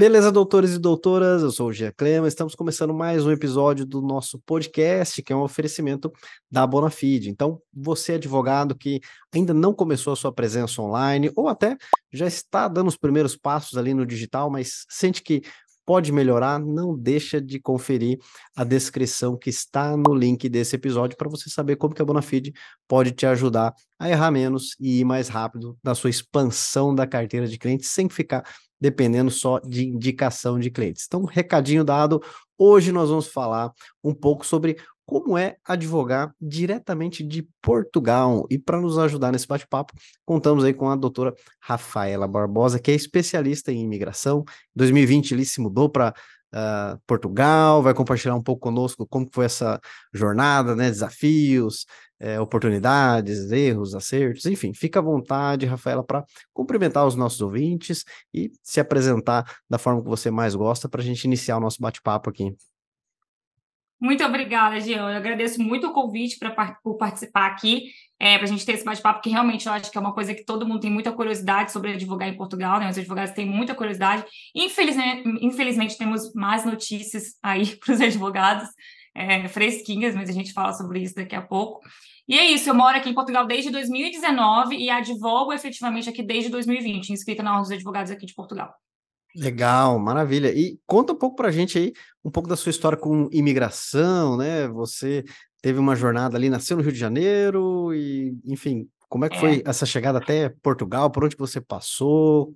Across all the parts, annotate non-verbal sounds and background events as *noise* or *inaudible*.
Beleza, doutores e doutoras? Eu sou o Gia Clema. Estamos começando mais um episódio do nosso podcast, que é um oferecimento da Bonafide. Então, você, advogado que ainda não começou a sua presença online, ou até já está dando os primeiros passos ali no digital, mas sente que pode melhorar, não deixa de conferir a descrição que está no link desse episódio para você saber como que a Bonafide pode te ajudar a errar menos e ir mais rápido na sua expansão da carteira de clientes sem ficar dependendo só de indicação de clientes. Então, recadinho dado, hoje nós vamos falar um pouco sobre como é advogar diretamente de Portugal. E para nos ajudar nesse bate-papo, contamos aí com a doutora Rafaela Barbosa, que é especialista em imigração. Em 2020 ele se mudou para uh, Portugal, vai compartilhar um pouco conosco como foi essa jornada, né, desafios, é, oportunidades, erros, acertos, enfim, fica à vontade, Rafaela, para cumprimentar os nossos ouvintes e se apresentar da forma que você mais gosta para a gente iniciar o nosso bate-papo aqui. Muito obrigada, Jean. Eu agradeço muito o convite pra, por participar aqui, é, para a gente ter esse bate-papo, que realmente eu acho que é uma coisa que todo mundo tem muita curiosidade sobre advogar em Portugal, né? Os advogados têm muita curiosidade. Infelizmente, infelizmente temos mais notícias aí *laughs* para os advogados, é, fresquinhas, mas a gente fala sobre isso daqui a pouco. E é isso, eu moro aqui em Portugal desde 2019 e advogo efetivamente aqui desde 2020, inscrita na Ordem dos Advogados aqui de Portugal. Legal, maravilha. E conta um pouco para a gente aí, um pouco da sua história com imigração, né? Você teve uma jornada ali, nasceu no Rio de Janeiro e, enfim, como é que é. foi essa chegada até Portugal? Por onde você passou?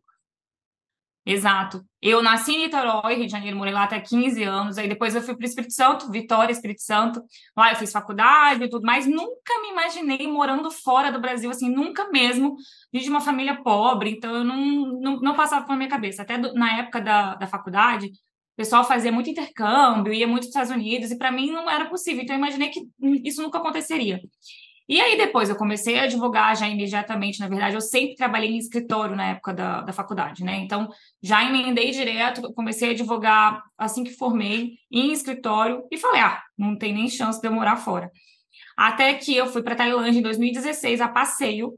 Exato. Eu nasci em Niterói, Rio de Janeiro, morei lá até 15 anos. Aí depois eu fui para o Espírito Santo, Vitória, Espírito Santo. Lá eu fiz faculdade e tudo mais. Nunca me imaginei morando fora do Brasil, assim, nunca mesmo. De uma família pobre, então eu não, não, não passava pela minha cabeça. Até do, na época da, da faculdade, o pessoal fazia muito intercâmbio, ia muito para os Estados Unidos, e para mim não era possível. Então eu imaginei que isso nunca aconteceria. E aí depois eu comecei a advogar já imediatamente, na verdade, eu sempre trabalhei em escritório na época da, da faculdade, né? Então, já emendei direto, comecei a advogar assim que formei, em escritório, e falei, ah, não tem nem chance de eu morar fora. Até que eu fui para Tailândia em 2016, a passeio,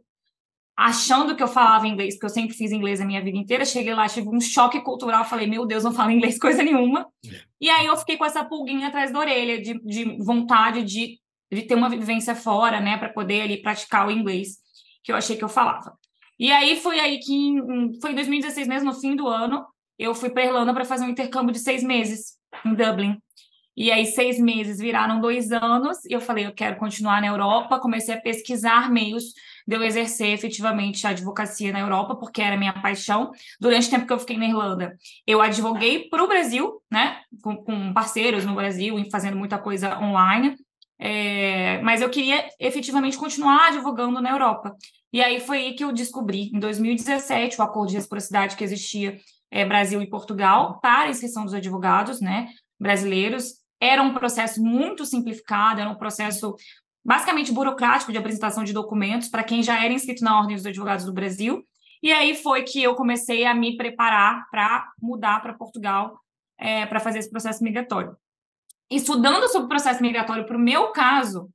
achando que eu falava inglês, porque eu sempre fiz inglês a minha vida inteira. Cheguei lá, tive um choque cultural, falei, meu Deus, não falo inglês *laughs* coisa nenhuma. É. E aí eu fiquei com essa pulguinha atrás da orelha, de, de vontade de de ter uma vivência fora, né, para poder ali praticar o inglês que eu achei que eu falava. E aí foi aí que foi em 2016 mesmo, no fim do ano, eu fui para Irlanda para fazer um intercâmbio de seis meses em Dublin. E aí seis meses viraram dois anos e eu falei eu quero continuar na Europa. Comecei a pesquisar meios de eu exercer efetivamente a advocacia na Europa, porque era minha paixão. Durante o tempo que eu fiquei na Irlanda, eu advoguei para o Brasil, né, com, com parceiros no Brasil, fazendo muita coisa online. É, mas eu queria efetivamente continuar advogando na Europa. E aí foi aí que eu descobri, em 2017, o acordo de reciprocidade que existia é, Brasil e Portugal para inscrição dos advogados né, brasileiros. Era um processo muito simplificado, era um processo basicamente burocrático de apresentação de documentos para quem já era inscrito na Ordem dos Advogados do Brasil. E aí foi que eu comecei a me preparar para mudar para Portugal é, para fazer esse processo migratório estudando sobre o processo migratório para o meu caso,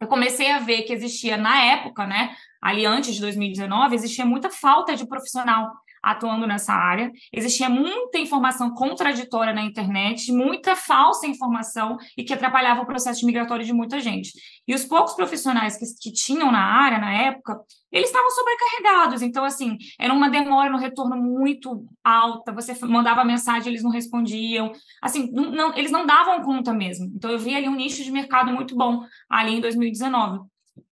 eu comecei a ver que existia na época, né, ali antes de 2019, existia muita falta de profissional atuando nessa área. Existia muita informação contraditória na internet, muita falsa informação e que atrapalhava o processo migratório de muita gente. E os poucos profissionais que, que tinham na área na época, eles estavam sobrecarregados. Então, assim, era uma demora no retorno muito alta. Você mandava mensagem, eles não respondiam. Assim, não, não, eles não davam conta mesmo. Então, eu vi ali um nicho de mercado muito bom ali em 2019.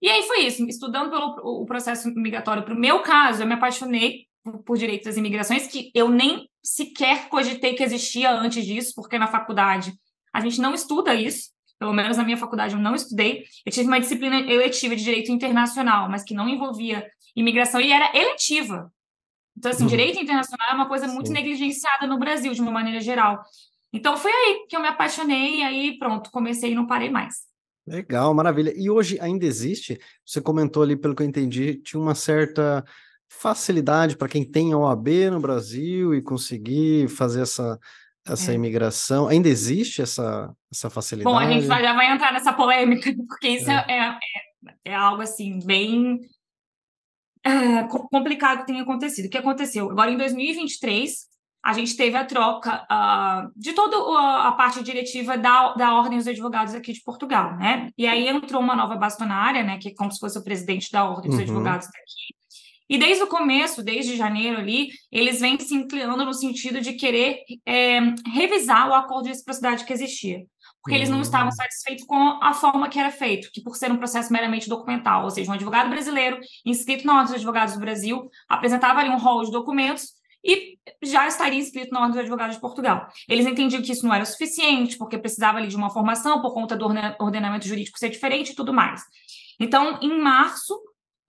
E aí foi isso, estudando pelo o processo migratório para o meu caso, eu me apaixonei por direitos das imigrações, que eu nem sequer cogitei que existia antes disso, porque na faculdade a gente não estuda isso, pelo menos na minha faculdade eu não estudei. Eu tive uma disciplina eletiva de direito internacional, mas que não envolvia imigração e era eletiva. Então, assim, uhum. direito internacional é uma coisa muito Sim. negligenciada no Brasil, de uma maneira geral. Então, foi aí que eu me apaixonei e aí, pronto, comecei e não parei mais. Legal, maravilha. E hoje ainda existe? Você comentou ali, pelo que eu entendi, tinha uma certa facilidade para quem tem OAB no Brasil e conseguir fazer essa, essa é. imigração. Ainda existe essa, essa facilidade? Bom, a gente vai, já vai entrar nessa polêmica, *laughs* porque isso é, é, é, é algo assim, bem é, complicado que tem acontecido. O que aconteceu? Agora, em 2023, a gente teve a troca uh, de toda a parte diretiva da, da Ordem dos Advogados aqui de Portugal, né? E aí entrou uma nova bastonária, né, que é como se fosse o presidente da Ordem dos uhum. Advogados daqui. E desde o começo, desde janeiro ali, eles vêm se inclinando no sentido de querer é, revisar o acordo de reciprocidade que existia porque eles não estavam hum. satisfeitos com a forma que era feito, que por ser um processo meramente documental, ou seja, um advogado brasileiro inscrito na Ordem dos Advogados do Brasil apresentava ali um rol de documentos e já estaria inscrito na Ordem dos Advogados de Portugal. Eles entendiam que isso não era suficiente, porque precisava ali de uma formação por conta do ordenamento jurídico ser diferente e tudo mais. Então, em março,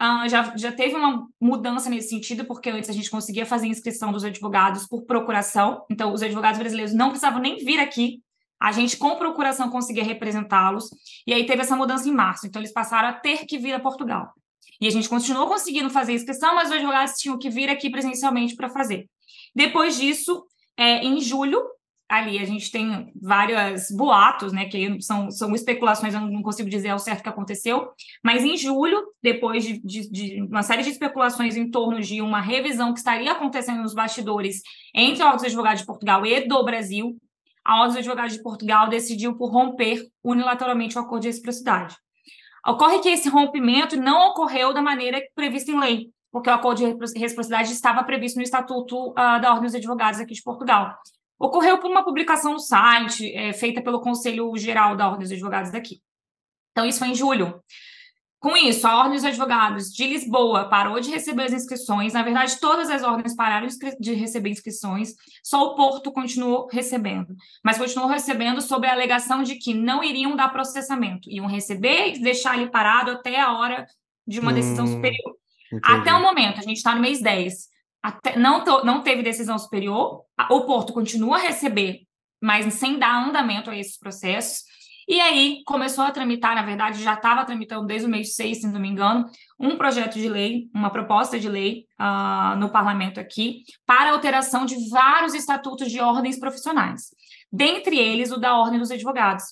uh, já, já teve uma mudança nesse sentido, porque antes a gente conseguia fazer inscrição dos advogados por procuração, então os advogados brasileiros não precisavam nem vir aqui a gente, com procuração, conseguia representá-los. E aí teve essa mudança em março. Então, eles passaram a ter que vir a Portugal. E a gente continuou conseguindo fazer inscrição, mas os advogados tinham que vir aqui presencialmente para fazer. Depois disso, é, em julho, ali a gente tem vários boatos, né, que são, são especulações, eu não consigo dizer ao certo o que aconteceu, mas em julho, depois de, de, de, uma série de especulações em torno de uma revisão que estaria acontecendo nos bastidores entre os advogados de Portugal e do Brasil, a Ordem dos Advogados de Portugal decidiu por romper unilateralmente o acordo de reciprocidade. Ocorre que esse rompimento não ocorreu da maneira prevista em lei, porque o acordo de reciprocidade estava previsto no Estatuto uh, da Ordem dos Advogados aqui de Portugal. Ocorreu por uma publicação no site, é, feita pelo Conselho Geral da Ordem dos Advogados daqui. Então, isso foi em julho. Com isso, a Ordem dos Advogados de Lisboa parou de receber as inscrições. Na verdade, todas as ordens pararam de receber inscrições, só o Porto continuou recebendo. Mas continuou recebendo sob a alegação de que não iriam dar processamento, iam receber e deixar ele parado até a hora de uma decisão hum, superior. Entendi. Até o momento, a gente está no mês 10, até, não, to, não teve decisão superior, o Porto continua a receber, mas sem dar andamento a esses processos. E aí começou a tramitar, na verdade, já estava tramitando desde o mês 6, se não me engano, um projeto de lei, uma proposta de lei uh, no parlamento aqui, para alteração de vários estatutos de ordens profissionais, dentre eles o da Ordem dos Advogados.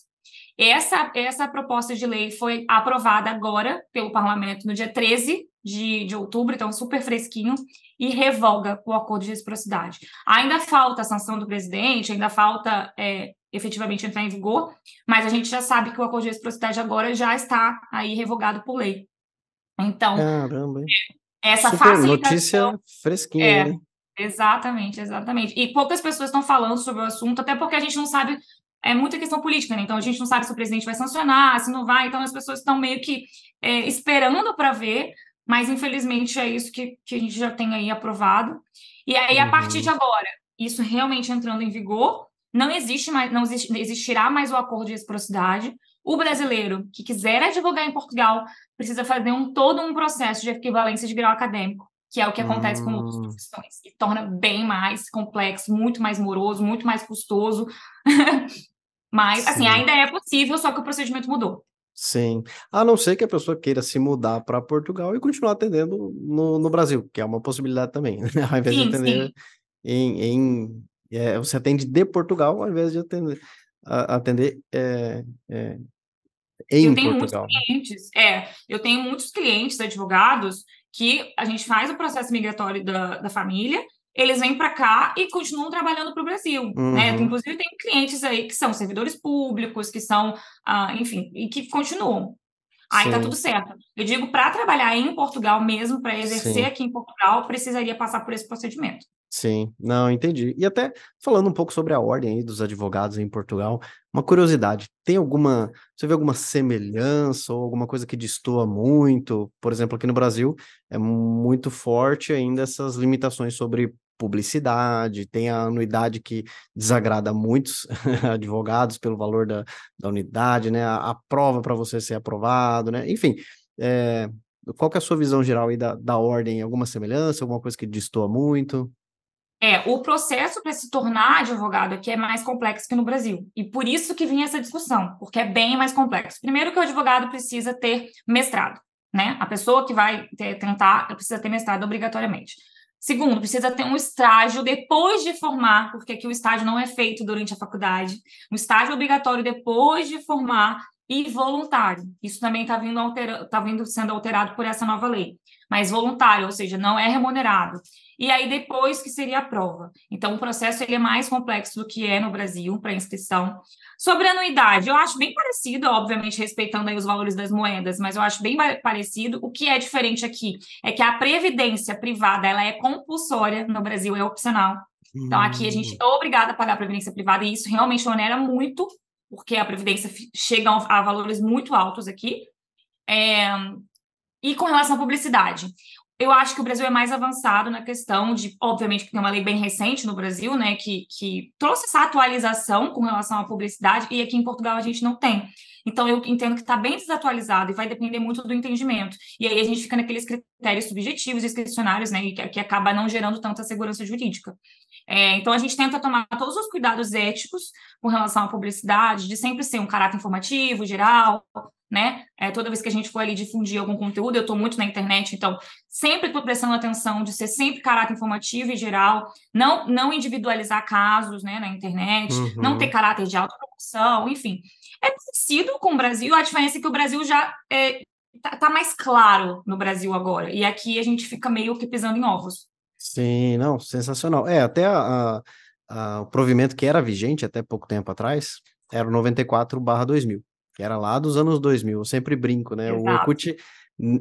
Essa, essa proposta de lei foi aprovada agora pelo parlamento no dia 13 de, de outubro, então super fresquinho, e revoga o acordo de reciprocidade. Ainda falta a sanção do presidente, ainda falta é, efetivamente entrar em vigor, mas a gente já sabe que o acordo de reciprocidade agora já está aí revogado por lei. Então, Caramba, essa Super facilitação... Notícia fresquinha, é, né? Exatamente, exatamente. E poucas pessoas estão falando sobre o assunto, até porque a gente não sabe, é muita questão política, né? Então a gente não sabe se o presidente vai sancionar, se não vai, então as pessoas estão meio que é, esperando para ver, mas infelizmente é isso que, que a gente já tem aí aprovado. E aí, uhum. a partir de agora, isso realmente entrando em vigor, não existe mais, não existirá mais o acordo de reciprocidade. O brasileiro que quiser advogar em Portugal precisa fazer um, todo um processo de equivalência de grau acadêmico, que é o que acontece hum. com outras hum. profissões, que torna bem mais complexo, muito mais moroso, muito mais custoso. *laughs* Mas, assim, Sim. assim, ainda é possível, só que o procedimento mudou. Sim. A não ser que a pessoa queira se mudar para Portugal e continuar atendendo no, no Brasil, que é uma possibilidade também, né? *laughs* Ao invés sim, de atender em, em é, você atende de Portugal ao invés de atender, atender é, é, em eu tenho Portugal. Muitos clientes, é, eu tenho muitos clientes advogados que a gente faz o processo migratório da, da família, eles vêm para cá e continuam trabalhando para o Brasil. Né? Uhum. Né? Inclusive, tem clientes aí que são servidores públicos, que são, ah, enfim, e que continuam. Aí tá Sim. tá tudo certo. Eu digo, para trabalhar em Portugal mesmo, para exercer Sim. aqui em Portugal, precisaria passar por esse procedimento. Sim, não, entendi. E até falando um pouco sobre a ordem aí dos advogados em Portugal, uma curiosidade, tem alguma, você vê alguma semelhança ou alguma coisa que destoa muito? Por exemplo, aqui no Brasil é muito forte ainda essas limitações sobre publicidade, tem a anuidade que desagrada muitos *laughs* advogados pelo valor da, da unidade, né? A, a prova para você ser aprovado, né? Enfim, é, qual que é a sua visão geral aí da, da ordem? Alguma semelhança, alguma coisa que destoa muito? É, o processo para se tornar advogado aqui é mais complexo que no Brasil. E por isso que vinha essa discussão, porque é bem mais complexo. Primeiro que o advogado precisa ter mestrado, né? A pessoa que vai ter, tentar precisa ter mestrado obrigatoriamente. Segundo, precisa ter um estágio depois de formar, porque aqui o estágio não é feito durante a faculdade. Um estágio obrigatório depois de formar e voluntário. Isso também está vindo, tá vindo sendo alterado por essa nova lei. Mas voluntário, ou seja, não é remunerado. E aí depois que seria a prova. Então, o processo ele é mais complexo do que é no Brasil para inscrição. Sobre a anuidade, eu acho bem parecido, obviamente respeitando aí os valores das moedas, mas eu acho bem parecido. O que é diferente aqui é que a previdência privada ela é compulsória, no Brasil é opcional. Então, aqui a gente hum. é obrigada a pagar a previdência privada e isso realmente onera muito, porque a previdência chega a valores muito altos aqui. É... E com relação à publicidade, eu acho que o Brasil é mais avançado na questão de, obviamente, que tem uma lei bem recente no Brasil, né, que, que trouxe essa atualização com relação à publicidade, e aqui em Portugal a gente não tem. Então, eu entendo que está bem desatualizado e vai depender muito do entendimento. E aí a gente fica naqueles critérios subjetivos, discricionários, né, que, que acaba não gerando tanta segurança jurídica. É, então, a gente tenta tomar todos os cuidados éticos com relação à publicidade, de sempre ser um caráter informativo, geral, né? É, toda vez que a gente for ali difundir algum conteúdo, eu estou muito na internet, então sempre estou prestando atenção de ser sempre caráter informativo e geral, não, não individualizar casos né, na internet, uhum. não ter caráter de autopromoção, enfim. É parecido com o Brasil, a diferença é que o Brasil já é, tá, tá mais claro no Brasil agora, e aqui a gente fica meio que pisando em ovos. Sim, não, sensacional. É, até a, a, o provimento que era vigente até pouco tempo atrás era o 94 2000 que era lá dos anos 2000. Eu sempre brinco, né? Exato. O Orkut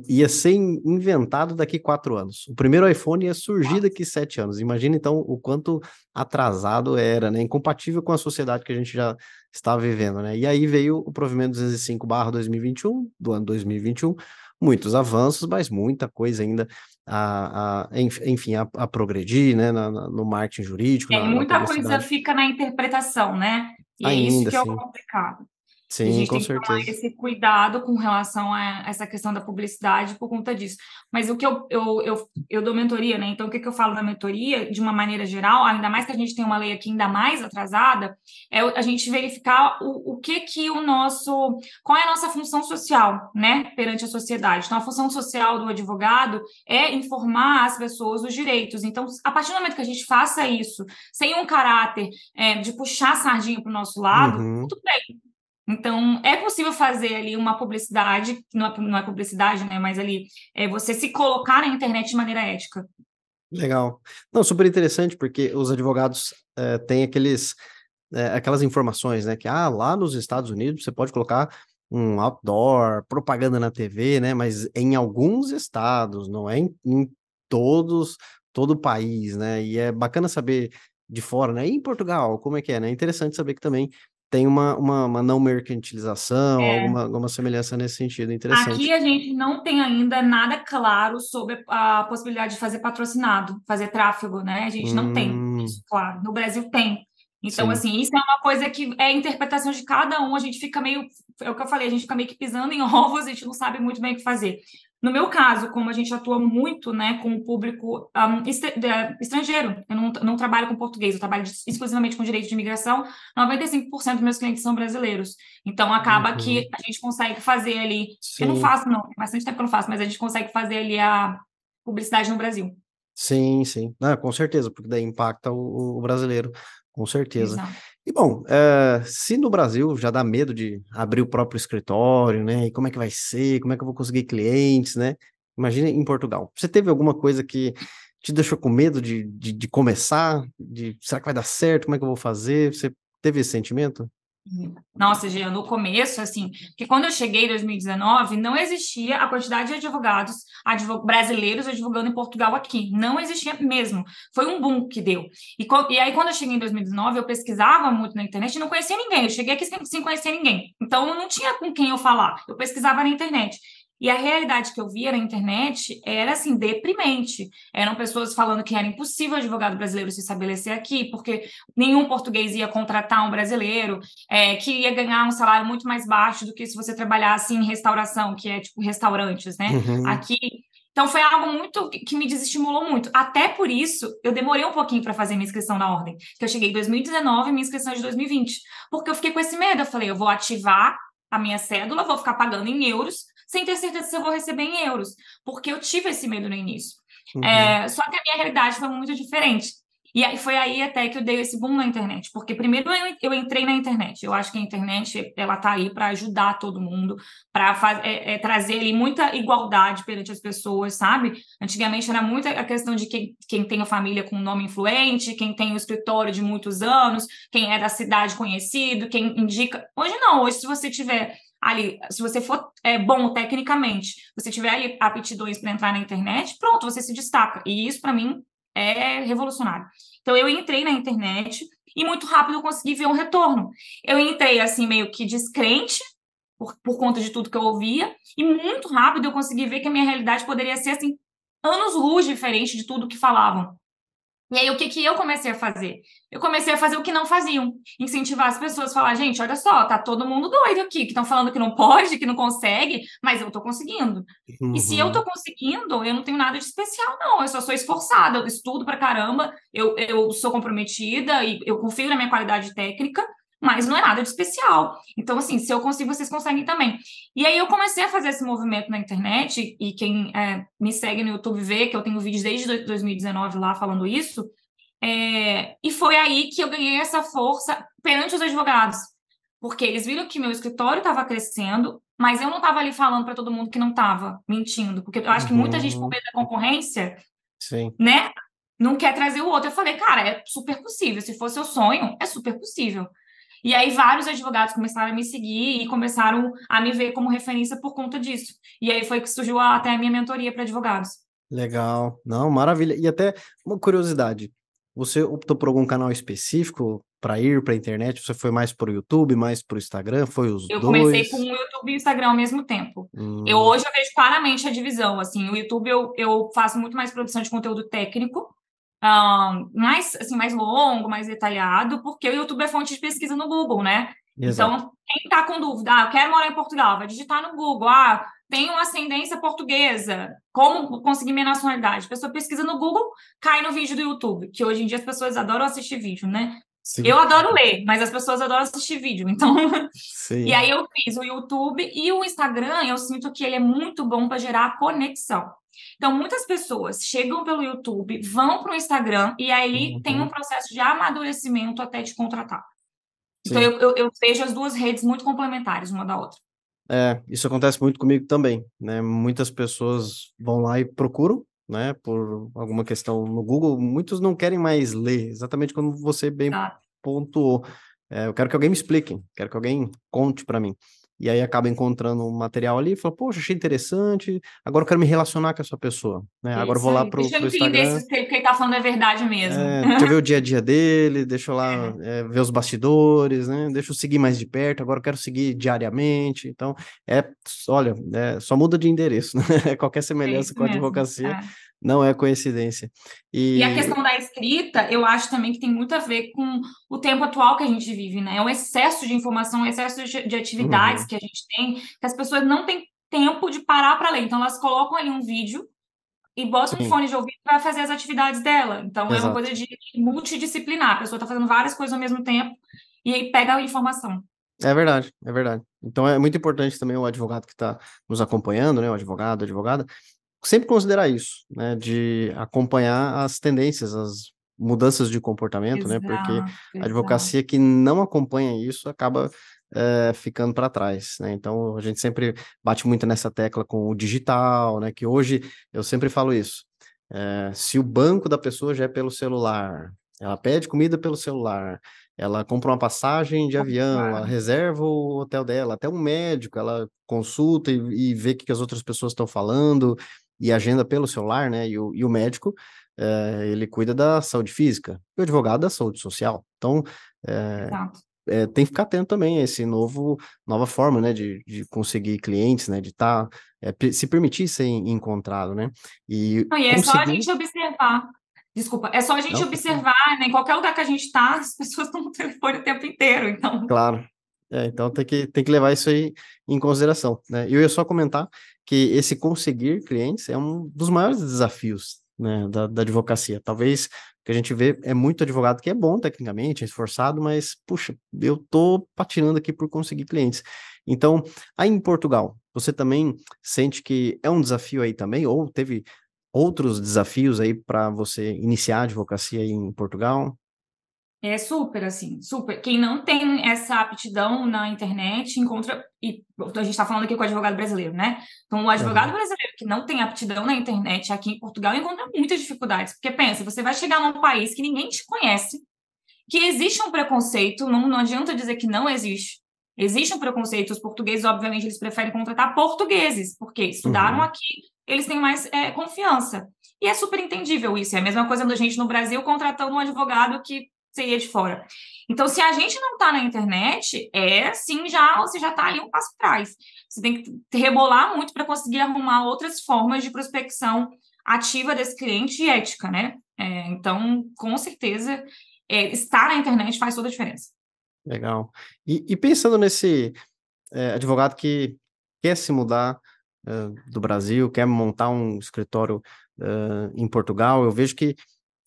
ia ser inventado daqui quatro anos. O primeiro iPhone ia surgir daqui sete anos. Imagina então o quanto atrasado era, né? Incompatível com a sociedade que a gente já estava vivendo, né? E aí veio o provimento 205/2021 do ano 2021. Muitos avanços, mas muita coisa ainda a, a enfim, a, a progredir, né, na, na, no marketing jurídico. É, muita coisa fica na interpretação, né? E ainda, é isso que é o complicado. Sim, a gente com tem certeza. que esse cuidado com relação a essa questão da publicidade por conta disso. Mas o que eu, eu, eu, eu dou mentoria, né? Então, o que, que eu falo na mentoria, de uma maneira geral, ainda mais que a gente tem uma lei aqui ainda mais atrasada, é a gente verificar o, o que que o nosso... Qual é a nossa função social, né? Perante a sociedade. Então, a função social do advogado é informar as pessoas dos direitos. Então, a partir do momento que a gente faça isso, sem um caráter é, de puxar a sardinha para o nosso lado, uhum. tudo bem então, é possível fazer ali uma publicidade, não é, não é publicidade, né? Mas ali é você se colocar na internet de maneira ética. Legal. Não, super interessante, porque os advogados é, têm aqueles, é, aquelas informações, né? Que ah, lá nos Estados Unidos você pode colocar um outdoor, propaganda na TV, né? Mas em alguns estados, não é em, em todos, todo o país, né? E é bacana saber de fora, né? E em Portugal, como é que é, né? É interessante saber que também tem uma, uma, uma não mercantilização, é. alguma, alguma semelhança nesse sentido. Interessante. Aqui a gente não tem ainda nada claro sobre a possibilidade de fazer patrocinado, fazer tráfego, né? A gente hum. não tem hum. isso, claro. No Brasil tem. Então, Sim. assim, isso é uma coisa que é interpretação de cada um, a gente fica meio, é o que eu falei, a gente fica meio que pisando em *laughs* ovos, a gente não sabe muito bem o que fazer. No meu caso, como a gente atua muito né, com o público um, estrangeiro, eu não, não, trabalho com português, eu trabalho exclusivamente com direito de imigração, 95% dos meus clientes são brasileiros. Então, acaba uhum. que a gente consegue fazer ali. Sim. Eu não faço, não, bastante tempo que eu não faço, mas a gente consegue fazer ali a publicidade no Brasil. Sim, sim. Ah, com certeza, porque daí impacta o, o brasileiro, com certeza. Exato. E bom, uh, se no Brasil já dá medo de abrir o próprio escritório, né? E como é que vai ser? Como é que eu vou conseguir clientes, né? Imagina em Portugal. Você teve alguma coisa que te deixou com medo de, de, de começar? De será que vai dar certo? Como é que eu vou fazer? Você teve esse sentimento? Nossa, Gia, no começo, assim, porque quando eu cheguei em 2019, não existia a quantidade de advogados advog brasileiros advogando em Portugal aqui. Não existia mesmo. Foi um boom que deu. E, e, aí, quando eu cheguei em 2019, eu pesquisava muito na internet e não conhecia ninguém. Eu cheguei aqui sem, sem conhecer ninguém. Então, eu não tinha com quem eu falar. Eu pesquisava na internet. E a realidade que eu via na internet era assim deprimente. Eram pessoas falando que era impossível o advogado brasileiro se estabelecer aqui, porque nenhum português ia contratar um brasileiro, é, que ia ganhar um salário muito mais baixo do que se você trabalhasse em restauração, que é tipo restaurantes, né? Uhum. Aqui então foi algo muito que me desestimulou muito. Até por isso, eu demorei um pouquinho para fazer minha inscrição na ordem. Que eu cheguei em 2019 e minha inscrição é de 2020. Porque eu fiquei com esse medo. Eu falei, eu vou ativar a minha cédula, vou ficar pagando em euros sem ter certeza se eu vou receber em euros, porque eu tive esse medo no início. Uhum. É, só que a minha realidade foi muito diferente. E aí foi aí até que eu dei esse boom na internet, porque primeiro eu, eu entrei na internet. Eu acho que a internet ela tá aí para ajudar todo mundo, para é, é, trazer ali muita igualdade perante as pessoas, sabe? Antigamente era muito a questão de quem, quem tem a família com nome influente, quem tem o escritório de muitos anos, quem é da cidade conhecido, quem indica. Hoje não, hoje se você tiver ali, se você for é, bom tecnicamente, você tiver ali aptidões para entrar na internet, pronto, você se destaca. E isso para mim é revolucionário. Então, eu entrei na internet e muito rápido eu consegui ver um retorno. Eu entrei, assim, meio que descrente, por, por conta de tudo que eu ouvia, e muito rápido eu consegui ver que a minha realidade poderia ser, assim, anos-luz diferente de tudo que falavam. E aí, o que, que eu comecei a fazer? Eu comecei a fazer o que não faziam. Incentivar as pessoas a falar, gente, olha só, tá todo mundo doido aqui, que estão falando que não pode, que não consegue, mas eu tô conseguindo. Uhum. E se eu tô uhum. conseguindo, eu não tenho nada de especial, não. Eu só sou esforçada, eu estudo pra caramba, eu, eu sou comprometida e eu confio na minha qualidade técnica, mas não é nada de especial. Então, assim, se eu consigo, vocês conseguem também. E aí eu comecei a fazer esse movimento na internet, e quem é, me segue no YouTube vê que eu tenho vídeos desde 2019 lá falando isso, é, e foi aí que eu ganhei essa força perante os advogados, porque eles viram que meu escritório estava crescendo, mas eu não estava ali falando para todo mundo que não estava, mentindo, porque eu acho uhum. que muita gente, por uhum. medo da concorrência, Sim. né, não quer trazer o outro. Eu falei, cara, é super possível, se for seu sonho, é super possível. E aí vários advogados começaram a me seguir e começaram a me ver como referência por conta disso. E aí foi que surgiu até a minha mentoria para advogados. Legal, não, maravilha. E até uma curiosidade, você optou por algum canal específico para ir para a internet? Você foi mais para o YouTube, mais para o Instagram? Foi os eu dois? Eu comecei com o YouTube e o Instagram ao mesmo tempo. Hum. Eu hoje eu vejo claramente a divisão. Assim, o YouTube eu, eu faço muito mais produção de conteúdo técnico um, mais, assim, mais longo, mais detalhado, porque o YouTube é fonte de pesquisa no Google, né? Exato. Então, quem está com dúvida, ah, eu quero morar em Portugal, vai digitar no Google, ah, tenho ascendência portuguesa, como conseguir minha nacionalidade? A pessoa pesquisa no Google, cai no vídeo do YouTube, que hoje em dia as pessoas adoram assistir vídeo, né? Sim. Eu adoro ler, mas as pessoas adoram assistir vídeo, então. *laughs* Sim. e aí eu fiz o YouTube e o Instagram, eu sinto que ele é muito bom para gerar conexão. Então, muitas pessoas chegam pelo YouTube, vão para o Instagram e aí uhum. tem um processo de amadurecimento até te contratar. Então, eu, eu, eu, vejo as duas redes muito complementares uma da outra. É, isso acontece muito comigo também, né? Muitas pessoas vão lá e procuram, né? Por alguma questão no Google, muitos não querem mais ler, exatamente como você bem ah. pontuou. É, eu quero que alguém me explique, quero que alguém conte para mim e aí acaba encontrando um material ali e fala, poxa, achei interessante, agora eu quero me relacionar com essa pessoa, né? Isso agora eu vou lá para o Instagram. Deixa se o que ele tá falando é verdade mesmo. É, *laughs* deixa eu ver o dia a dia dele, deixa eu lá é. É, ver os bastidores, né? Deixa eu seguir mais de perto, agora eu quero seguir diariamente. Então, é, olha, é, só muda de endereço, *laughs* né? Qualquer semelhança com a advocacia é não é coincidência. E... e... a questão da escrita, eu acho também que tem muito a ver com o tempo atual que a gente vive, né? É um excesso de informação, um excesso de, de atividades uhum. que a gente tem, que as pessoas não têm tempo de parar para ler. Então, elas colocam ali um vídeo e botam Sim. um fone de ouvido para fazer as atividades dela. Então, Exato. é uma coisa de multidisciplinar. A pessoa está fazendo várias coisas ao mesmo tempo e aí pega a informação. É verdade, é verdade. Então é muito importante também o advogado que está nos acompanhando, né? O advogado, a advogada, sempre considerar isso, né, de acompanhar as tendências, as mudanças de comportamento, exato, né, porque a advocacia que não acompanha isso acaba é, ficando para trás, né, então a gente sempre bate muito nessa tecla com o digital, né, que hoje eu sempre falo isso, é, se o banco da pessoa já é pelo celular, ela pede comida pelo celular, ela compra uma passagem de avião, ela reserva o hotel dela, até um médico, ela consulta e, e vê o que as outras pessoas estão falando, e agenda pelo celular, né? E o, e o médico, é, ele cuida da saúde física, e o advogado da saúde social. Então, é, é, tem que ficar atento também a esse novo, nova forma, né, de, de conseguir clientes, né, de estar, tá, se permitir ser encontrado, né? E, Não, e é conseguir... só a gente observar. Desculpa, é só a gente Não, observar, né? Em qualquer lugar que a gente está, as *laughs* pessoas estão no telefone o tempo inteiro, então. Claro. É, então tem que, tem que levar isso aí em consideração, né? Eu ia só comentar que esse conseguir clientes é um dos maiores desafios né, da, da, advocacia. Talvez que a gente vê é muito advogado que é bom tecnicamente, é esforçado, mas, puxa, eu tô patinando aqui por conseguir clientes. Então, aí em Portugal, você também sente que é um desafio aí também, ou teve outros desafios aí para você iniciar a advocacia em Portugal? É super, assim, super. Quem não tem essa aptidão na internet encontra. E a gente está falando aqui com o advogado brasileiro, né? Então, o advogado brasileiro que não tem aptidão na internet aqui em Portugal encontra muitas dificuldades. Porque pensa, você vai chegar num país que ninguém te conhece, que existe um preconceito, não, não adianta dizer que não existe. Existe um preconceito, os portugueses, obviamente, eles preferem contratar portugueses, porque estudaram uhum. aqui, eles têm mais é, confiança. E é super entendível isso. É a mesma coisa da gente no Brasil contratando um advogado que seria de fora. Então, se a gente não está na internet, é sim já, você já está ali um passo atrás. Você tem que rebolar muito para conseguir arrumar outras formas de prospecção ativa desse cliente e ética, né? É, então, com certeza, é, estar na internet faz toda a diferença. Legal. E, e pensando nesse é, advogado que quer se mudar do Brasil, quer montar um escritório em Portugal, eu vejo que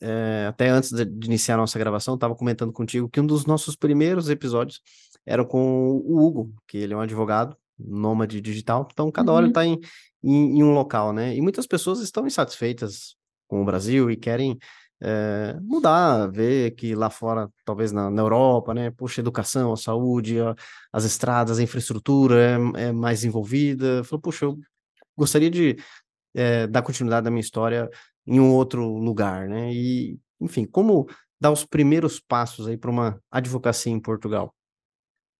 é, até antes de, de, iniciar a nossa gravação, estava comentando contigo que um dos nossos primeiros episódios era com o Hugo, que ele é um advogado nômade digital, então cada hora ele está uhum. em, em, em, um local, né? E muitas pessoas estão insatisfeitas com o Brasil e querem é, mudar, ver que lá fora, talvez na, na Europa, né? Poxa, a educação, a saúde, a, as estradas, a infraestrutura é, é mais envolvida. Falou, puxa, eu gostaria de é, dar continuidade à minha história em um outro lugar, né? E, enfim, como dar os primeiros passos aí para uma advocacia em Portugal?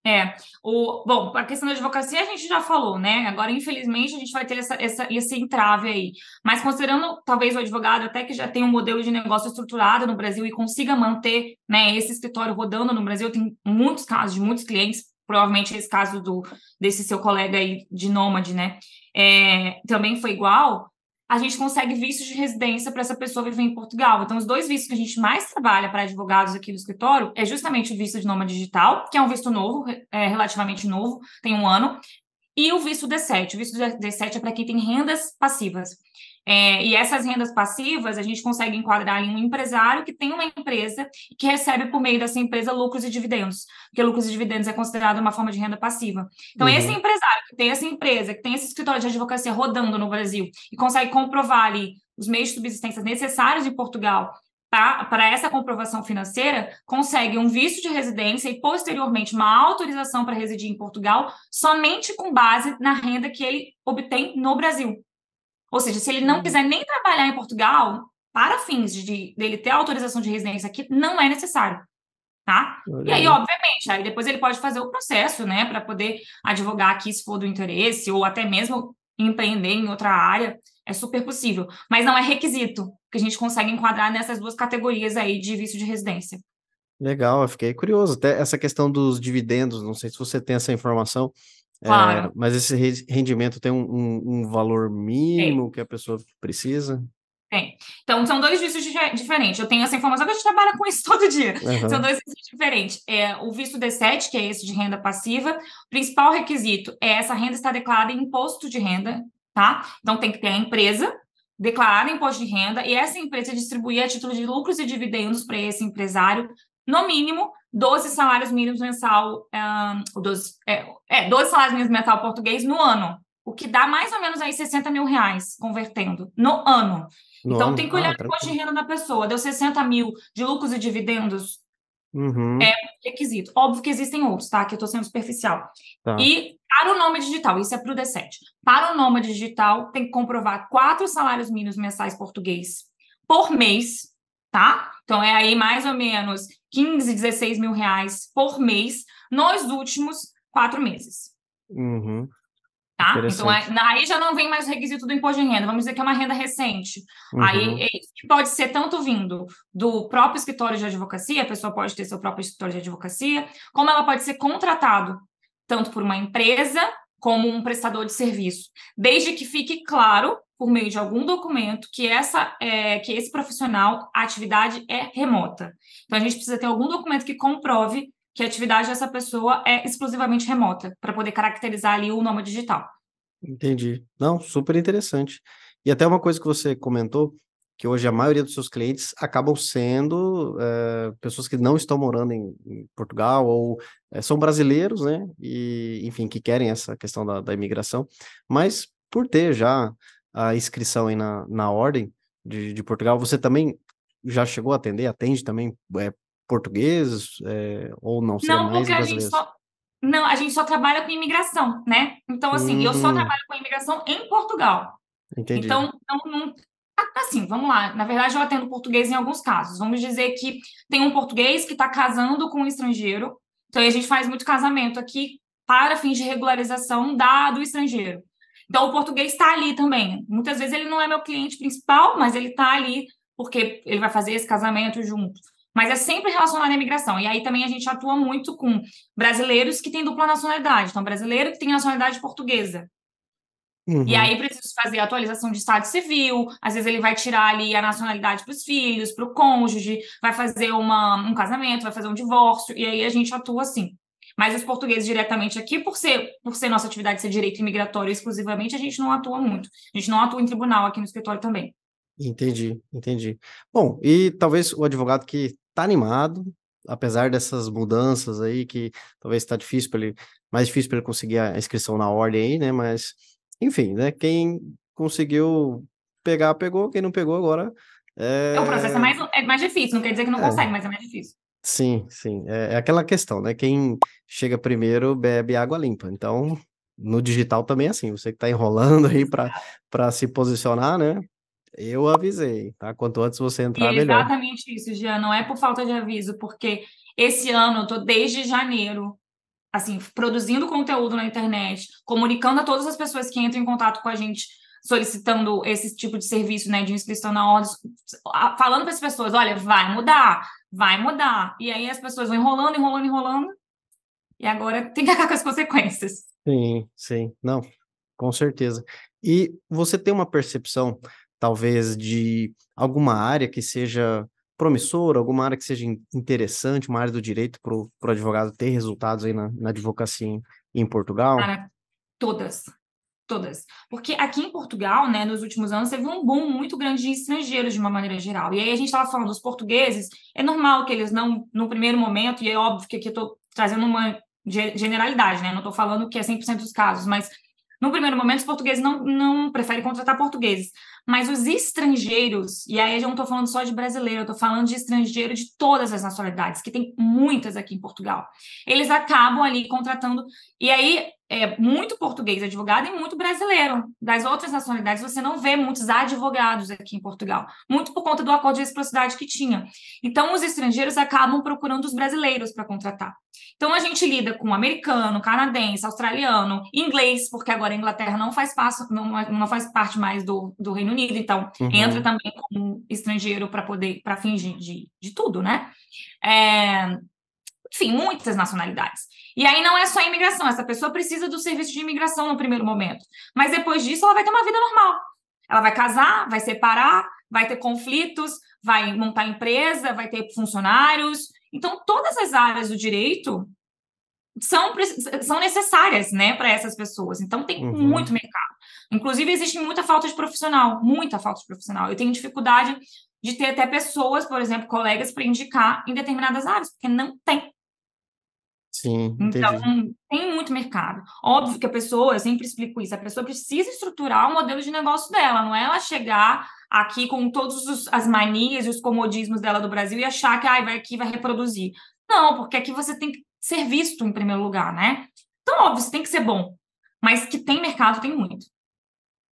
É, o, bom, a questão da advocacia a gente já falou, né? Agora, infelizmente, a gente vai ter essa, essa, esse entrave aí. Mas considerando talvez o advogado até que já tem um modelo de negócio estruturado no Brasil e consiga manter né, esse escritório rodando no Brasil, tem muitos casos de muitos clientes, provavelmente esse caso do desse seu colega aí de nômade, né? É, também foi igual a gente consegue visto de residência para essa pessoa viver em Portugal. Então, os dois vistos que a gente mais trabalha para advogados aqui no escritório é justamente o visto de nômade digital, que é um visto novo, é, relativamente novo, tem um ano, e o visto D7. O visto D7 é para quem tem rendas passivas. É, e essas rendas passivas, a gente consegue enquadrar em um empresário que tem uma empresa que recebe por meio dessa empresa lucros e dividendos, porque lucros e dividendos é considerado uma forma de renda passiva. Então, uhum. esse empresário que tem essa empresa, que tem esse escritório de advocacia rodando no Brasil e consegue comprovar ali os meios de subsistência necessários em Portugal para essa comprovação financeira, consegue um visto de residência e, posteriormente, uma autorização para residir em Portugal, somente com base na renda que ele obtém no Brasil. Ou seja, se ele não uhum. quiser nem trabalhar em Portugal, para fins de dele ter autorização de residência aqui, não é necessário. Tá? E aí, obviamente, aí depois ele pode fazer o processo, né, para poder advogar aqui se for do interesse, ou até mesmo empreender em outra área, é super possível. Mas não é requisito, que a gente consegue enquadrar nessas duas categorias aí de visto de residência. Legal, eu fiquei curioso. Até essa questão dos dividendos, não sei se você tem essa informação, Claro. É, mas esse rendimento tem um, um, um valor mínimo tem. que a pessoa precisa? Tem. Então, são dois vistos diferentes. Eu tenho essa informação que a gente trabalha com isso *laughs* todo dia. Uhum. São dois vistos diferentes. É, o visto D7, que é esse de renda passiva, o principal requisito é essa renda estar declarada em imposto de renda, tá? Então, tem que ter a empresa declarar imposto de renda e essa empresa distribuir a título de lucros e dividendos para esse empresário, no mínimo, 12 salários mínimos mensal, um, 12, é, é, 12 salários mínimos mensal português no ano, o que dá mais ou menos aí 60 mil reais, convertendo, no ano. No então, ano? tem que olhar ah, o imposto de renda da pessoa. Deu 60 mil de lucros e dividendos, uhum. é requisito. Óbvio que existem outros, tá? Que eu estou sendo superficial. Tá. E para o nome digital, isso é para o D7. Para o nome digital, tem que comprovar quatro salários mínimos mensais português por mês, tá? Então, é aí mais ou menos 15, 16 mil reais por mês nos últimos quatro meses. Uhum. Tá? Então, é, aí já não vem mais o requisito do imposto de renda, vamos dizer que é uma renda recente. Uhum. Aí é, pode ser tanto vindo do próprio escritório de advocacia, a pessoa pode ter seu próprio escritório de advocacia, como ela pode ser contratado tanto por uma empresa como um prestador de serviço, desde que fique claro por meio de algum documento que essa é, que esse profissional a atividade é remota. Então a gente precisa ter algum documento que comprove que a atividade dessa pessoa é exclusivamente remota para poder caracterizar ali o nome digital. Entendi. Não, super interessante. E até uma coisa que você comentou que hoje a maioria dos seus clientes acabam sendo é, pessoas que não estão morando em, em Portugal ou é, são brasileiros, né? E enfim que querem essa questão da, da imigração, mas por ter já a inscrição aí na, na ordem, de, de Portugal. Você também já chegou a atender, atende também é, portugueses é, ou não? Não, porque a gente só não, a gente só trabalha com imigração, né? Então, assim, uhum. eu só hum. trabalho com imigração em Portugal. Entendi. Então, não, não, assim, vamos lá. Na verdade, eu atendo português em alguns casos. Vamos dizer que tem um português que está casando com um estrangeiro. Então, a gente faz muito casamento aqui para fins de regularização da, do estrangeiro. Então, o português está ali também. Muitas vezes ele não é meu cliente principal, mas ele está ali porque ele vai fazer esse casamento junto mas é sempre relacionado à imigração. E aí também a gente atua muito com brasileiros que têm dupla nacionalidade. Então, brasileiro que tem nacionalidade portuguesa. Uhum. E aí precisa fazer a atualização de estado civil, às vezes ele vai tirar ali a nacionalidade para os filhos, para o cônjuge, vai fazer uma, um casamento, vai fazer um divórcio, e aí a gente atua assim. Mas os portugueses diretamente aqui, por ser, por ser nossa atividade ser direito imigratório exclusivamente, a gente não atua muito. A gente não atua em tribunal aqui no escritório também. Entendi, entendi. Bom, e talvez o advogado que está animado, apesar dessas mudanças aí, que talvez está difícil para ele, mais difícil para ele conseguir a inscrição na ordem aí, né? Mas, enfim, né? Quem conseguiu pegar, pegou, quem não pegou agora. É, é o processo é mais, é mais difícil, não quer dizer que não é. consegue, mas é mais difícil. Sim, sim. É, é aquela questão, né? Quem chega primeiro bebe água limpa. Então, no digital também é assim, você que está enrolando aí para se posicionar, né? Eu avisei, tá? Quanto antes você entrar, e é exatamente isso, Jean. Não é por falta de aviso, porque esse ano eu tô desde janeiro, assim, produzindo conteúdo na internet, comunicando a todas as pessoas que entram em contato com a gente, solicitando esse tipo de serviço, né, de inscrição na ordem, falando para as pessoas, olha, vai mudar, vai mudar. E aí as pessoas vão enrolando, enrolando, enrolando, e agora tem que *laughs* acabar com as consequências. Sim, sim, não, com certeza. E você tem uma percepção talvez de alguma área que seja promissora, alguma área que seja interessante, uma área do direito para o advogado ter resultados aí na, na advocacia em, em Portugal? Cara, todas, todas. Porque aqui em Portugal, né, nos últimos anos, teve um boom muito grande de estrangeiros de uma maneira geral. E aí a gente estava falando dos portugueses, é normal que eles não, no primeiro momento, e é óbvio que aqui eu estou trazendo uma generalidade, né? Não estou falando que é 100% dos casos, mas no primeiro momento, os portugueses não, não preferem contratar portugueses. Mas os estrangeiros, e aí eu não estou falando só de brasileiro, eu estou falando de estrangeiro de todas as nacionalidades, que tem muitas aqui em Portugal. Eles acabam ali contratando. E aí é muito português advogado e muito brasileiro. Das outras nacionalidades, você não vê muitos advogados aqui em Portugal, muito por conta do acordo de reciprocidade que tinha. Então, os estrangeiros acabam procurando os brasileiros para contratar. Então, a gente lida com americano, canadense, australiano, inglês, porque agora a Inglaterra não faz, passo, não, não faz parte mais do, do Reino Unido, então uhum. entra também como estrangeiro para poder, para fins de, de, de, tudo, né? É, enfim, muitas nacionalidades. E aí não é só a imigração, essa pessoa precisa do serviço de imigração no primeiro momento. Mas depois disso, ela vai ter uma vida normal. Ela vai casar, vai separar, vai ter conflitos, vai montar empresa, vai ter funcionários. Então, todas as áreas do direito são, são necessárias né, para essas pessoas. Então, tem uhum. muito mercado. Inclusive, existe muita falta de profissional, muita falta de profissional. Eu tenho dificuldade de ter até pessoas, por exemplo, colegas, para indicar em determinadas áreas, porque não tem. Sim, então, entendi. tem muito mercado. Óbvio que a pessoa, eu sempre explico isso, a pessoa precisa estruturar o modelo de negócio dela, não é ela chegar aqui com todas as manias e os comodismos dela do Brasil e achar que ah, vai aqui vai reproduzir. Não, porque aqui você tem que ser visto em primeiro lugar, né? Então, óbvio, você tem que ser bom, mas que tem mercado, tem muito.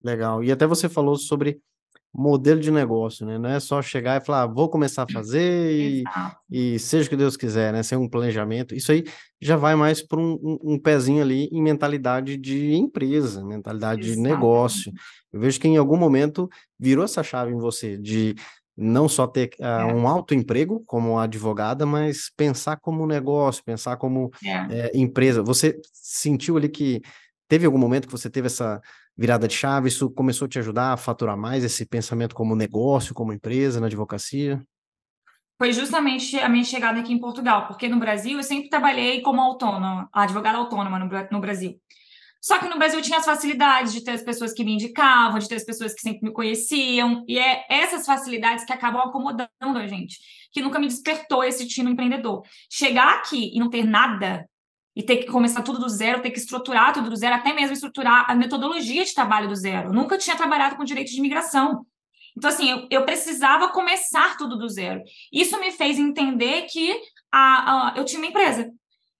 Legal. E até você falou sobre modelo de negócio, né? Não é só chegar e falar, ah, vou começar a fazer e, e, seja o que Deus quiser, né? Sem um planejamento. Isso aí já vai mais para um, um, um, pezinho ali em mentalidade de empresa, mentalidade Exato. de negócio. Eu vejo que em algum momento virou essa chave em você de não só ter uh, um alto emprego como advogada, mas pensar como negócio, pensar como é. É, empresa. Você sentiu ali que teve algum momento que você teve essa virada de chave? Isso começou a te ajudar a faturar mais esse pensamento como negócio, como empresa na advocacia? Foi justamente a minha chegada aqui em Portugal, porque no Brasil eu sempre trabalhei como autônoma, advogada autônoma no, no Brasil. Só que no Brasil tinha as facilidades de ter as pessoas que me indicavam, de ter as pessoas que sempre me conheciam, e é essas facilidades que acabam acomodando a gente, que nunca me despertou esse tino empreendedor. Chegar aqui e não ter nada e ter que começar tudo do zero, ter que estruturar tudo do zero, até mesmo estruturar a metodologia de trabalho do zero. nunca tinha trabalhado com direito de imigração. Então, assim, eu, eu precisava começar tudo do zero. Isso me fez entender que a, a, eu tinha uma empresa.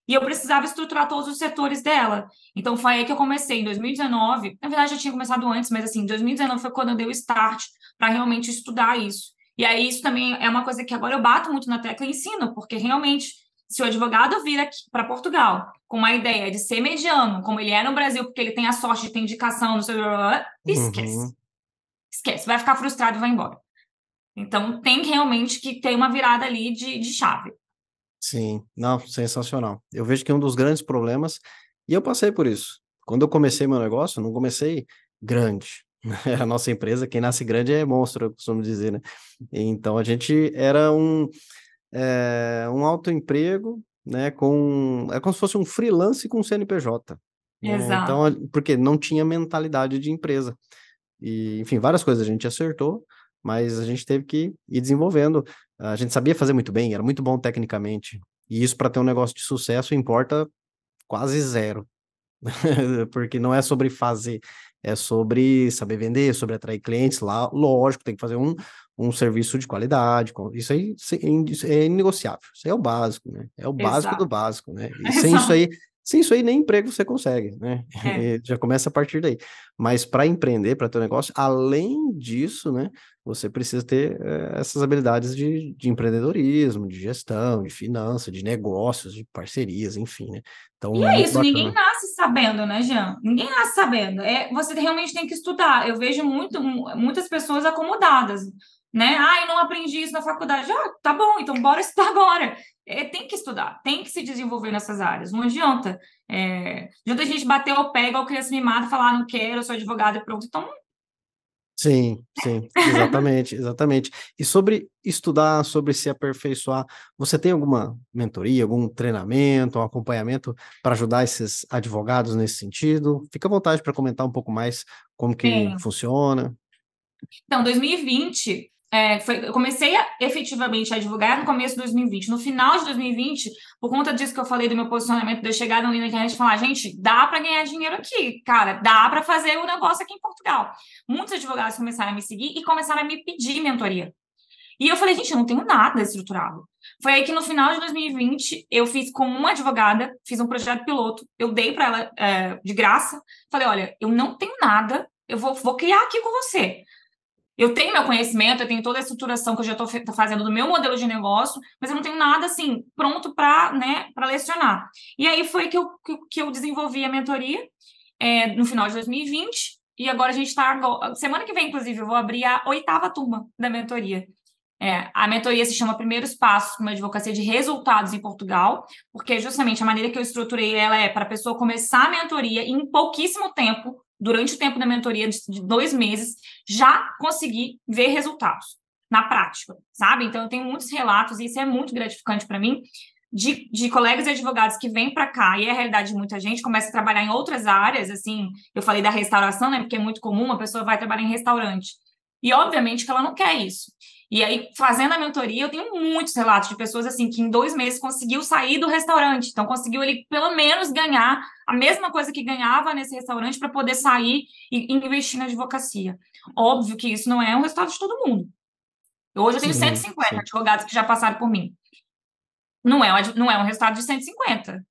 E eu precisava estruturar todos os setores dela. Então, foi aí que eu comecei, em 2019. Na verdade, já tinha começado antes, mas, assim, 2019 foi quando eu dei o start para realmente estudar isso. E aí, isso também é uma coisa que agora eu bato muito na tecla e ensino, porque realmente, se o advogado vir aqui para Portugal com uma ideia de ser mediano, como ele é no Brasil, porque ele tem a sorte de ter indicação no seu. Esquece. Uhum. Esquece. Vai ficar frustrado e vai embora. Então, tem realmente que ter uma virada ali de, de chave. Sim, não, sensacional. Eu vejo que um dos grandes problemas, e eu passei por isso. Quando eu comecei meu negócio, não comecei grande. *laughs* A nossa empresa, quem nasce grande é monstro, eu costumo dizer, né? Então a gente era um, é, um autoemprego, né? Com, é como se fosse um freelance com CNPJ. Né? Exato. Então, porque não tinha mentalidade de empresa. E, enfim, várias coisas a gente acertou, mas a gente teve que ir desenvolvendo. A gente sabia fazer muito bem, era muito bom tecnicamente. E isso, para ter um negócio de sucesso, importa quase zero. *laughs* Porque não é sobre fazer, é sobre saber vender, sobre atrair clientes lá. Lógico, tem que fazer um, um serviço de qualidade. Isso aí é inegociável. Isso aí é o básico, né? É o básico Exato. do básico, né? E *laughs* sem isso aí, sem isso aí, nem emprego você consegue, né? É. *laughs* Já começa a partir daí. Mas para empreender, para ter um negócio, além disso, né? Você precisa ter é, essas habilidades de, de, empreendedorismo, de gestão, de finanças, de negócios, de parcerias, enfim, né? Então, e é, é isso, bacana. ninguém nasce sabendo, né, Jean? Ninguém nasce sabendo. É, você realmente tem que estudar. Eu vejo muito, muitas pessoas acomodadas né? Ah, eu não aprendi isso na faculdade. Ah, tá bom, então bora estudar agora. É, tem que estudar, tem que se desenvolver nessas áreas. Não adianta. É, adianta a gente bater o pé igual criança mimada, falar, ah, não quero, eu sou advogado e pronto. Então. Sim, sim, exatamente, exatamente. E sobre estudar, sobre se aperfeiçoar, você tem alguma mentoria, algum treinamento, um acompanhamento para ajudar esses advogados nesse sentido? Fica à vontade para comentar um pouco mais como que Sim. funciona. Então, 2020, é, foi, eu comecei a, efetivamente a divulgar no começo de 2020. No final de 2020, por conta disso que eu falei do meu posicionamento, de eu chegar no internet e falar, gente, dá para ganhar dinheiro aqui, cara, dá para fazer o um negócio aqui em Portugal. Muitos advogados começaram a me seguir e começaram a me pedir mentoria. E eu falei, gente, eu não tenho nada estruturado. Foi aí que no final de 2020 eu fiz com uma advogada, fiz um projeto piloto, eu dei para ela é, de graça. Falei, olha, eu não tenho nada, eu vou, vou criar aqui com você. Eu tenho meu conhecimento, eu tenho toda a estruturação que eu já estou fazendo do meu modelo de negócio, mas eu não tenho nada assim pronto para né, lecionar. E aí foi que eu, que, eu desenvolvi a mentoria é, no final de 2020, e agora a gente está. Semana que vem, inclusive, eu vou abrir a oitava turma da mentoria. É, a mentoria se chama Primeiros Passos uma Advocacia de Resultados em Portugal, porque justamente a maneira que eu estruturei ela é para a pessoa começar a mentoria em pouquíssimo tempo durante o tempo da mentoria de, dois meses, já conseguir ver resultados na prática, sabe? Então, eu tenho muitos relatos, e isso é muito gratificante para mim, de, de, colegas e advogados que vêm para cá, e é a realidade de muita gente, começa a trabalhar em outras áreas, assim, eu falei da restauração, né, porque é muito comum, uma pessoa vai trabalhar em restaurante, e obviamente que ela não quer isso. E aí, fazendo a mentoria, eu tenho muitos relatos de pessoas assim que em dois meses conseguiu sair do restaurante. Então, conseguiu ele pelo menos ganhar a mesma coisa que ganhava nesse restaurante para poder sair e investir na advocacia. Óbvio que isso não é um resultado de todo mundo. Hoje eu tenho sim, 150 sim. advogados que já passaram por mim. Não é, não é um resultado de 150.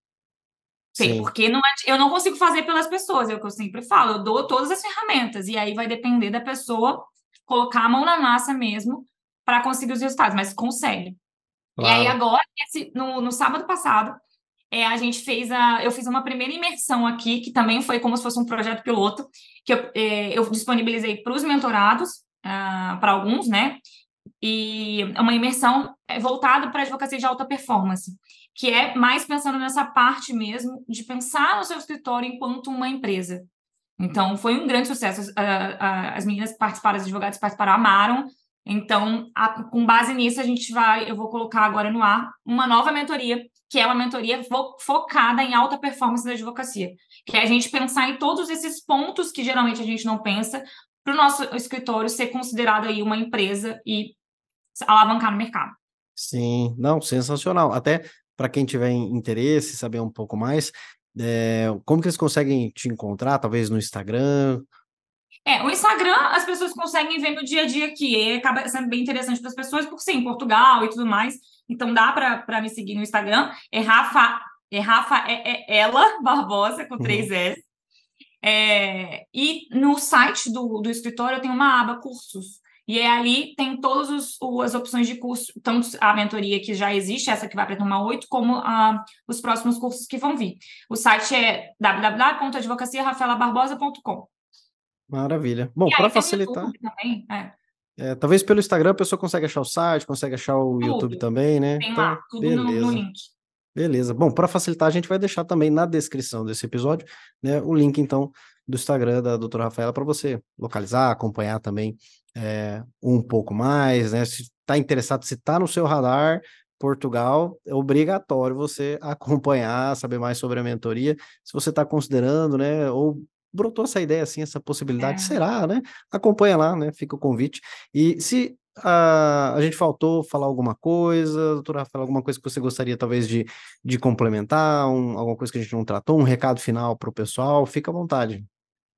Sim, porque não é, eu não consigo fazer pelas pessoas, é o que eu sempre falo, eu dou todas as ferramentas, e aí vai depender da pessoa colocar a mão na massa mesmo para conseguir os resultados, mas consegue. Claro. E aí agora, esse, no, no sábado passado, é, a gente fez a, eu fiz uma primeira imersão aqui, que também foi como se fosse um projeto piloto, que eu, é, eu disponibilizei para os mentorados, uh, para alguns, né? E é uma imersão é, voltada para a advocacia de alta performance, que é mais pensando nessa parte mesmo de pensar no seu escritório enquanto uma empresa. Então, foi um grande sucesso. As, as meninas participaram, as advogadas participaram, amaram. Então, a, com base nisso, a gente vai, eu vou colocar agora no ar uma nova mentoria, que é uma mentoria fo focada em alta performance da advocacia, que é a gente pensar em todos esses pontos que geralmente a gente não pensa, para o nosso escritório ser considerado aí uma empresa e alavancar no mercado. Sim, não, sensacional. Até para quem tiver interesse, saber um pouco mais, é, como que eles conseguem te encontrar? Talvez no Instagram, É, o Instagram as pessoas conseguem ver no dia a dia aqui, e acaba sendo bem interessante para as pessoas, porque sim, Portugal e tudo mais, então dá para me seguir no Instagram, é Rafa, é Rafa, é, é ela Barbosa, com três uhum. S. É, e no site do, do escritório eu tenho uma aba cursos, e é ali tem todas os, as opções de curso, tanto a mentoria que já existe, essa que vai para a turma 8, como uh, os próximos cursos que vão vir. O site é www.advocaciarafaelabarbosa.com. Maravilha. Bom, para facilitar. Também, é. É, talvez pelo Instagram a pessoa consegue achar o site, consegue achar o tudo. YouTube também, né? Tem então, lá, tudo beleza. No, no link. Beleza. Bom, para facilitar, a gente vai deixar também na descrição desse episódio, né, o link, então, do Instagram da doutora Rafaela para você localizar, acompanhar também é, um pouco mais, né? Se está interessado, se está no seu radar, Portugal, é obrigatório você *laughs* acompanhar, saber mais sobre a mentoria. Se você está considerando, né, ou brotou essa ideia assim, essa possibilidade, é. será, né? Acompanha lá, né? Fica o convite. E se a, a gente faltou falar alguma coisa, doutora Rafael, alguma coisa que você gostaria talvez de, de complementar, um, alguma coisa que a gente não tratou, um recado final para o pessoal, fica à vontade.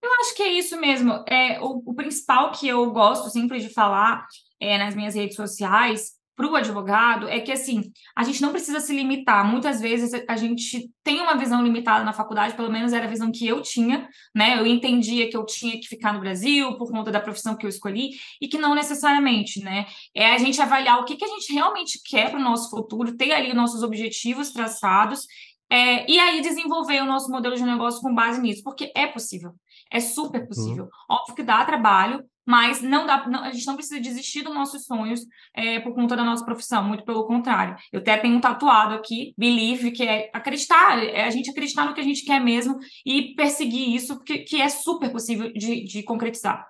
Eu acho que é isso mesmo. É, o, o principal que eu gosto sempre de falar é, nas minhas redes sociais para o advogado é que assim a gente não precisa se limitar. Muitas vezes a gente tem uma visão limitada na faculdade, pelo menos era a visão que eu tinha, né? Eu entendia que eu tinha que ficar no Brasil por conta da profissão que eu escolhi e que não necessariamente, né? É a gente avaliar o que, que a gente realmente quer para o nosso futuro, ter ali nossos objetivos traçados é, e aí desenvolver o nosso modelo de negócio com base nisso, porque é possível. É super possível. Uhum. Óbvio que dá trabalho, mas não dá, não, a gente não precisa desistir dos nossos sonhos é, por conta da nossa profissão, muito pelo contrário. Eu até tenho um tatuado aqui, believe, que é acreditar, é a gente acreditar no que a gente quer mesmo e perseguir isso, que, que é super possível de, de concretizar.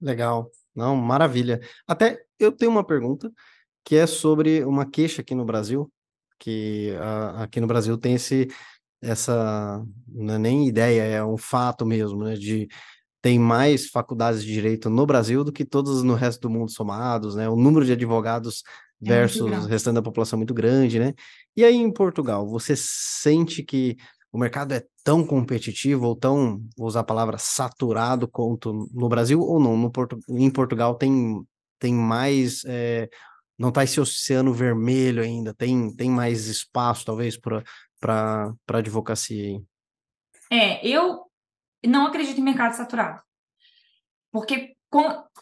Legal, não, maravilha. Até eu tenho uma pergunta que é sobre uma queixa aqui no Brasil, que a, aqui no Brasil tem esse essa não é nem ideia, é um fato mesmo, né? De tem mais faculdades de direito no Brasil do que todos no resto do mundo somados, né? O número de advogados é versus o restante da população é muito grande, né? E aí em Portugal, você sente que o mercado é tão competitivo ou tão, vou usar a palavra, saturado quanto no Brasil ou não? No Porto, em Portugal tem, tem mais, é, não está esse oceano vermelho ainda, tem, tem mais espaço talvez para para a advocacia? É, eu não acredito em mercado saturado. Porque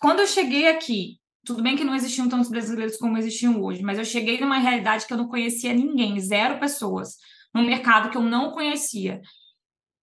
quando eu cheguei aqui, tudo bem que não existiam tantos brasileiros como existiam hoje, mas eu cheguei numa realidade que eu não conhecia ninguém, zero pessoas, num mercado que eu não conhecia.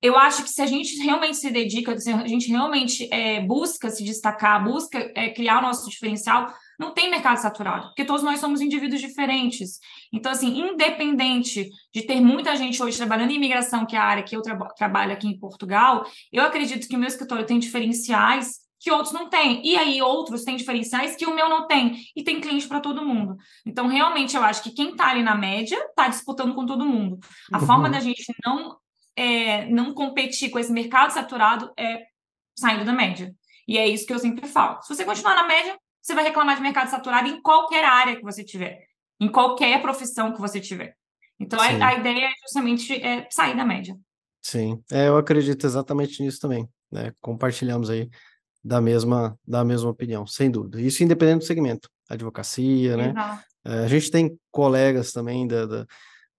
Eu acho que se a gente realmente se dedica, se a gente realmente é, busca se destacar, busca é, criar o nosso diferencial, não tem mercado saturado, porque todos nós somos indivíduos diferentes. Então, assim, independente de ter muita gente hoje trabalhando em imigração, que é a área que eu tra trabalho aqui em Portugal, eu acredito que o meu escritório tem diferenciais que outros não têm. E aí, outros têm diferenciais que o meu não tem. E tem cliente para todo mundo. Então, realmente, eu acho que quem está ali na média está disputando com todo mundo. A uhum. forma da gente não, é, não competir com esse mercado saturado é saindo da média. E é isso que eu sempre falo. Se você continuar na média, você vai reclamar de mercado saturado em qualquer área que você tiver, em qualquer profissão que você tiver. Então, a, a, ideia é justamente é, sair da média. Sim, é, eu acredito exatamente nisso também. Né? Compartilhamos aí da mesma, da mesma opinião, sem dúvida. Isso independente do segmento, advocacia, né? É, a gente tem colegas também da, da,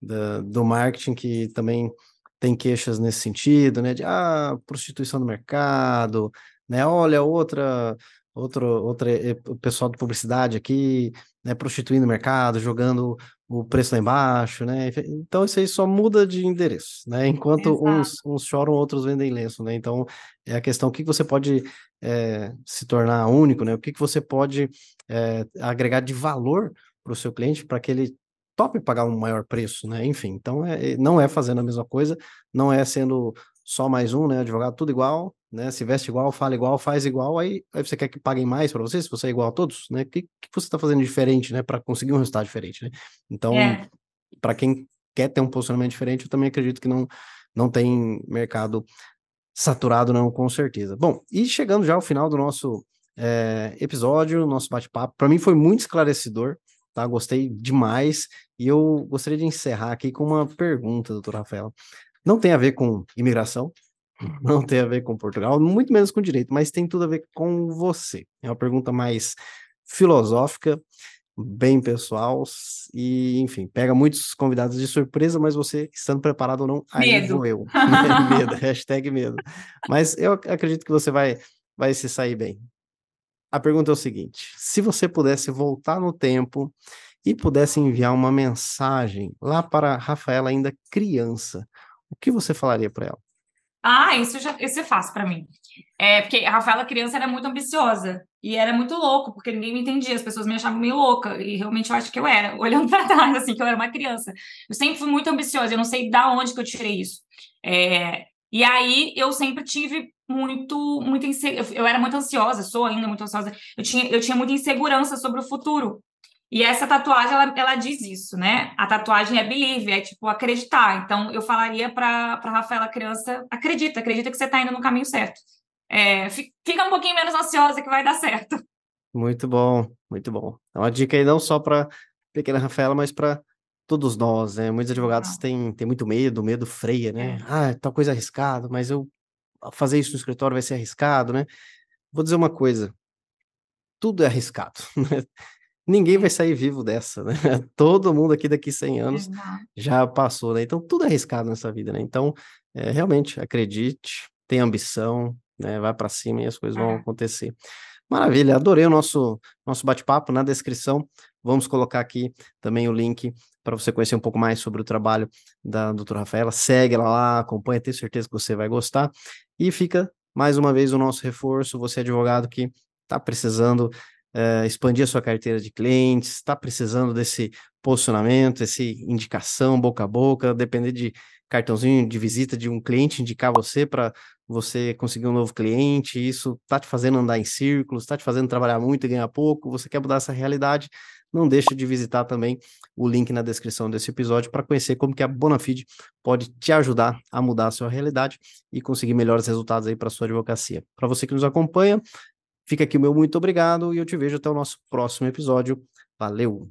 da, do marketing que também tem queixas nesse sentido, né? De ah, prostituição do mercado, né? Olha, outra outro, outra, o pessoal de publicidade aqui, né, prostituindo o mercado, jogando o preço lá embaixo, né? Então isso aí só muda de endereço, né? Enquanto uns, uns choram, outros vendem lenço, né? Então é a questão o que você pode é, se tornar único, né? O que, que você pode é, agregar de valor para o seu cliente para que ele tope pagar um maior preço, né? Enfim, então é, não é fazendo a mesma coisa, não é sendo só mais um, né? Advogado tudo igual, né? Se veste igual, fala igual, faz igual, aí, aí você quer que paguem mais para você, se você é igual a todos, né? O que, que você está fazendo diferente, né? Para conseguir um resultado diferente, né? Então, é. para quem quer ter um posicionamento diferente, eu também acredito que não, não tem mercado saturado, não, com certeza. Bom, e chegando já ao final do nosso é, episódio, nosso bate-papo, para mim foi muito esclarecedor, tá? Gostei demais, e eu gostaria de encerrar aqui com uma pergunta, doutor Rafael. Não tem a ver com imigração, *laughs* não tem a ver com Portugal, muito menos com direito, mas tem tudo a ver com você. É uma pergunta mais filosófica, bem pessoal e, enfim, pega muitos convidados de surpresa, mas você estando preparado ou não, aí medo. vou eu. *laughs* *laughs* medo, hashtag medo. Mas eu acredito que você vai, vai se sair bem. A pergunta é o seguinte: se você pudesse voltar no tempo e pudesse enviar uma mensagem lá para a Rafaela ainda criança, o que você falaria para ela? Ah, isso, já, isso é fácil para mim. É, porque a Rafaela criança era muito ambiciosa e era muito louco, porque ninguém me entendia, as pessoas me achavam meio louca, e realmente eu acho que eu era, *laughs* olhando para trás, assim, que eu era uma criança. Eu sempre fui muito ambiciosa, eu não sei da onde que eu tirei isso. É, e aí eu sempre tive muito, muito eu era muito ansiosa, sou ainda muito ansiosa. Eu tinha, eu tinha muita insegurança sobre o futuro. E essa tatuagem, ela, ela diz isso, né? A tatuagem é believe, é tipo acreditar. Então, eu falaria para Rafaela criança, acredita, acredita que você está indo no caminho certo. É, fica um pouquinho menos ansiosa que vai dar certo. Muito bom, muito bom. É uma dica aí não só para pequena Rafaela, mas para todos nós, né? Muitos advogados têm, têm muito medo, medo freia, né? É. Ah, tal coisa arriscado, mas eu fazer isso no escritório vai ser arriscado, né? Vou dizer uma coisa, tudo é arriscado, *laughs* né? Ninguém vai sair vivo dessa, né? *laughs* Todo mundo aqui daqui 100 anos já passou, né? Então tudo é arriscado nessa vida, né? Então, é, realmente, acredite, tenha ambição, né? Vai para cima e as coisas vão é. acontecer. Maravilha, adorei o nosso, nosso bate-papo. Na descrição, vamos colocar aqui também o link para você conhecer um pouco mais sobre o trabalho da doutora Rafaela. Segue ela lá, acompanha, tenho certeza que você vai gostar. E fica mais uma vez o nosso reforço. Você, é advogado que está precisando uh, expandir a sua carteira de clientes, está precisando desse posicionamento, esse indicação boca a boca, depender de cartãozinho de visita de um cliente indicar você para você conseguir um novo cliente, isso está te fazendo andar em círculos, está te fazendo trabalhar muito e ganhar pouco, você quer mudar essa realidade, não deixe de visitar também o link na descrição desse episódio para conhecer como que a Bonafide pode te ajudar a mudar a sua realidade e conseguir melhores resultados aí para sua advocacia. Para você que nos acompanha, Fica aqui o meu muito obrigado e eu te vejo até o nosso próximo episódio. Valeu!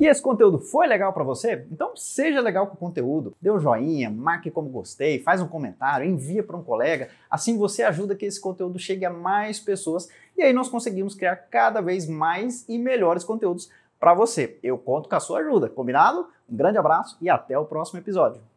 E esse conteúdo foi legal para você? Então seja legal com o conteúdo, dê um joinha, marque como gostei, faz um comentário, envia para um colega, assim você ajuda que esse conteúdo chegue a mais pessoas e aí nós conseguimos criar cada vez mais e melhores conteúdos para você. Eu conto com a sua ajuda, combinado? Um grande abraço e até o próximo episódio.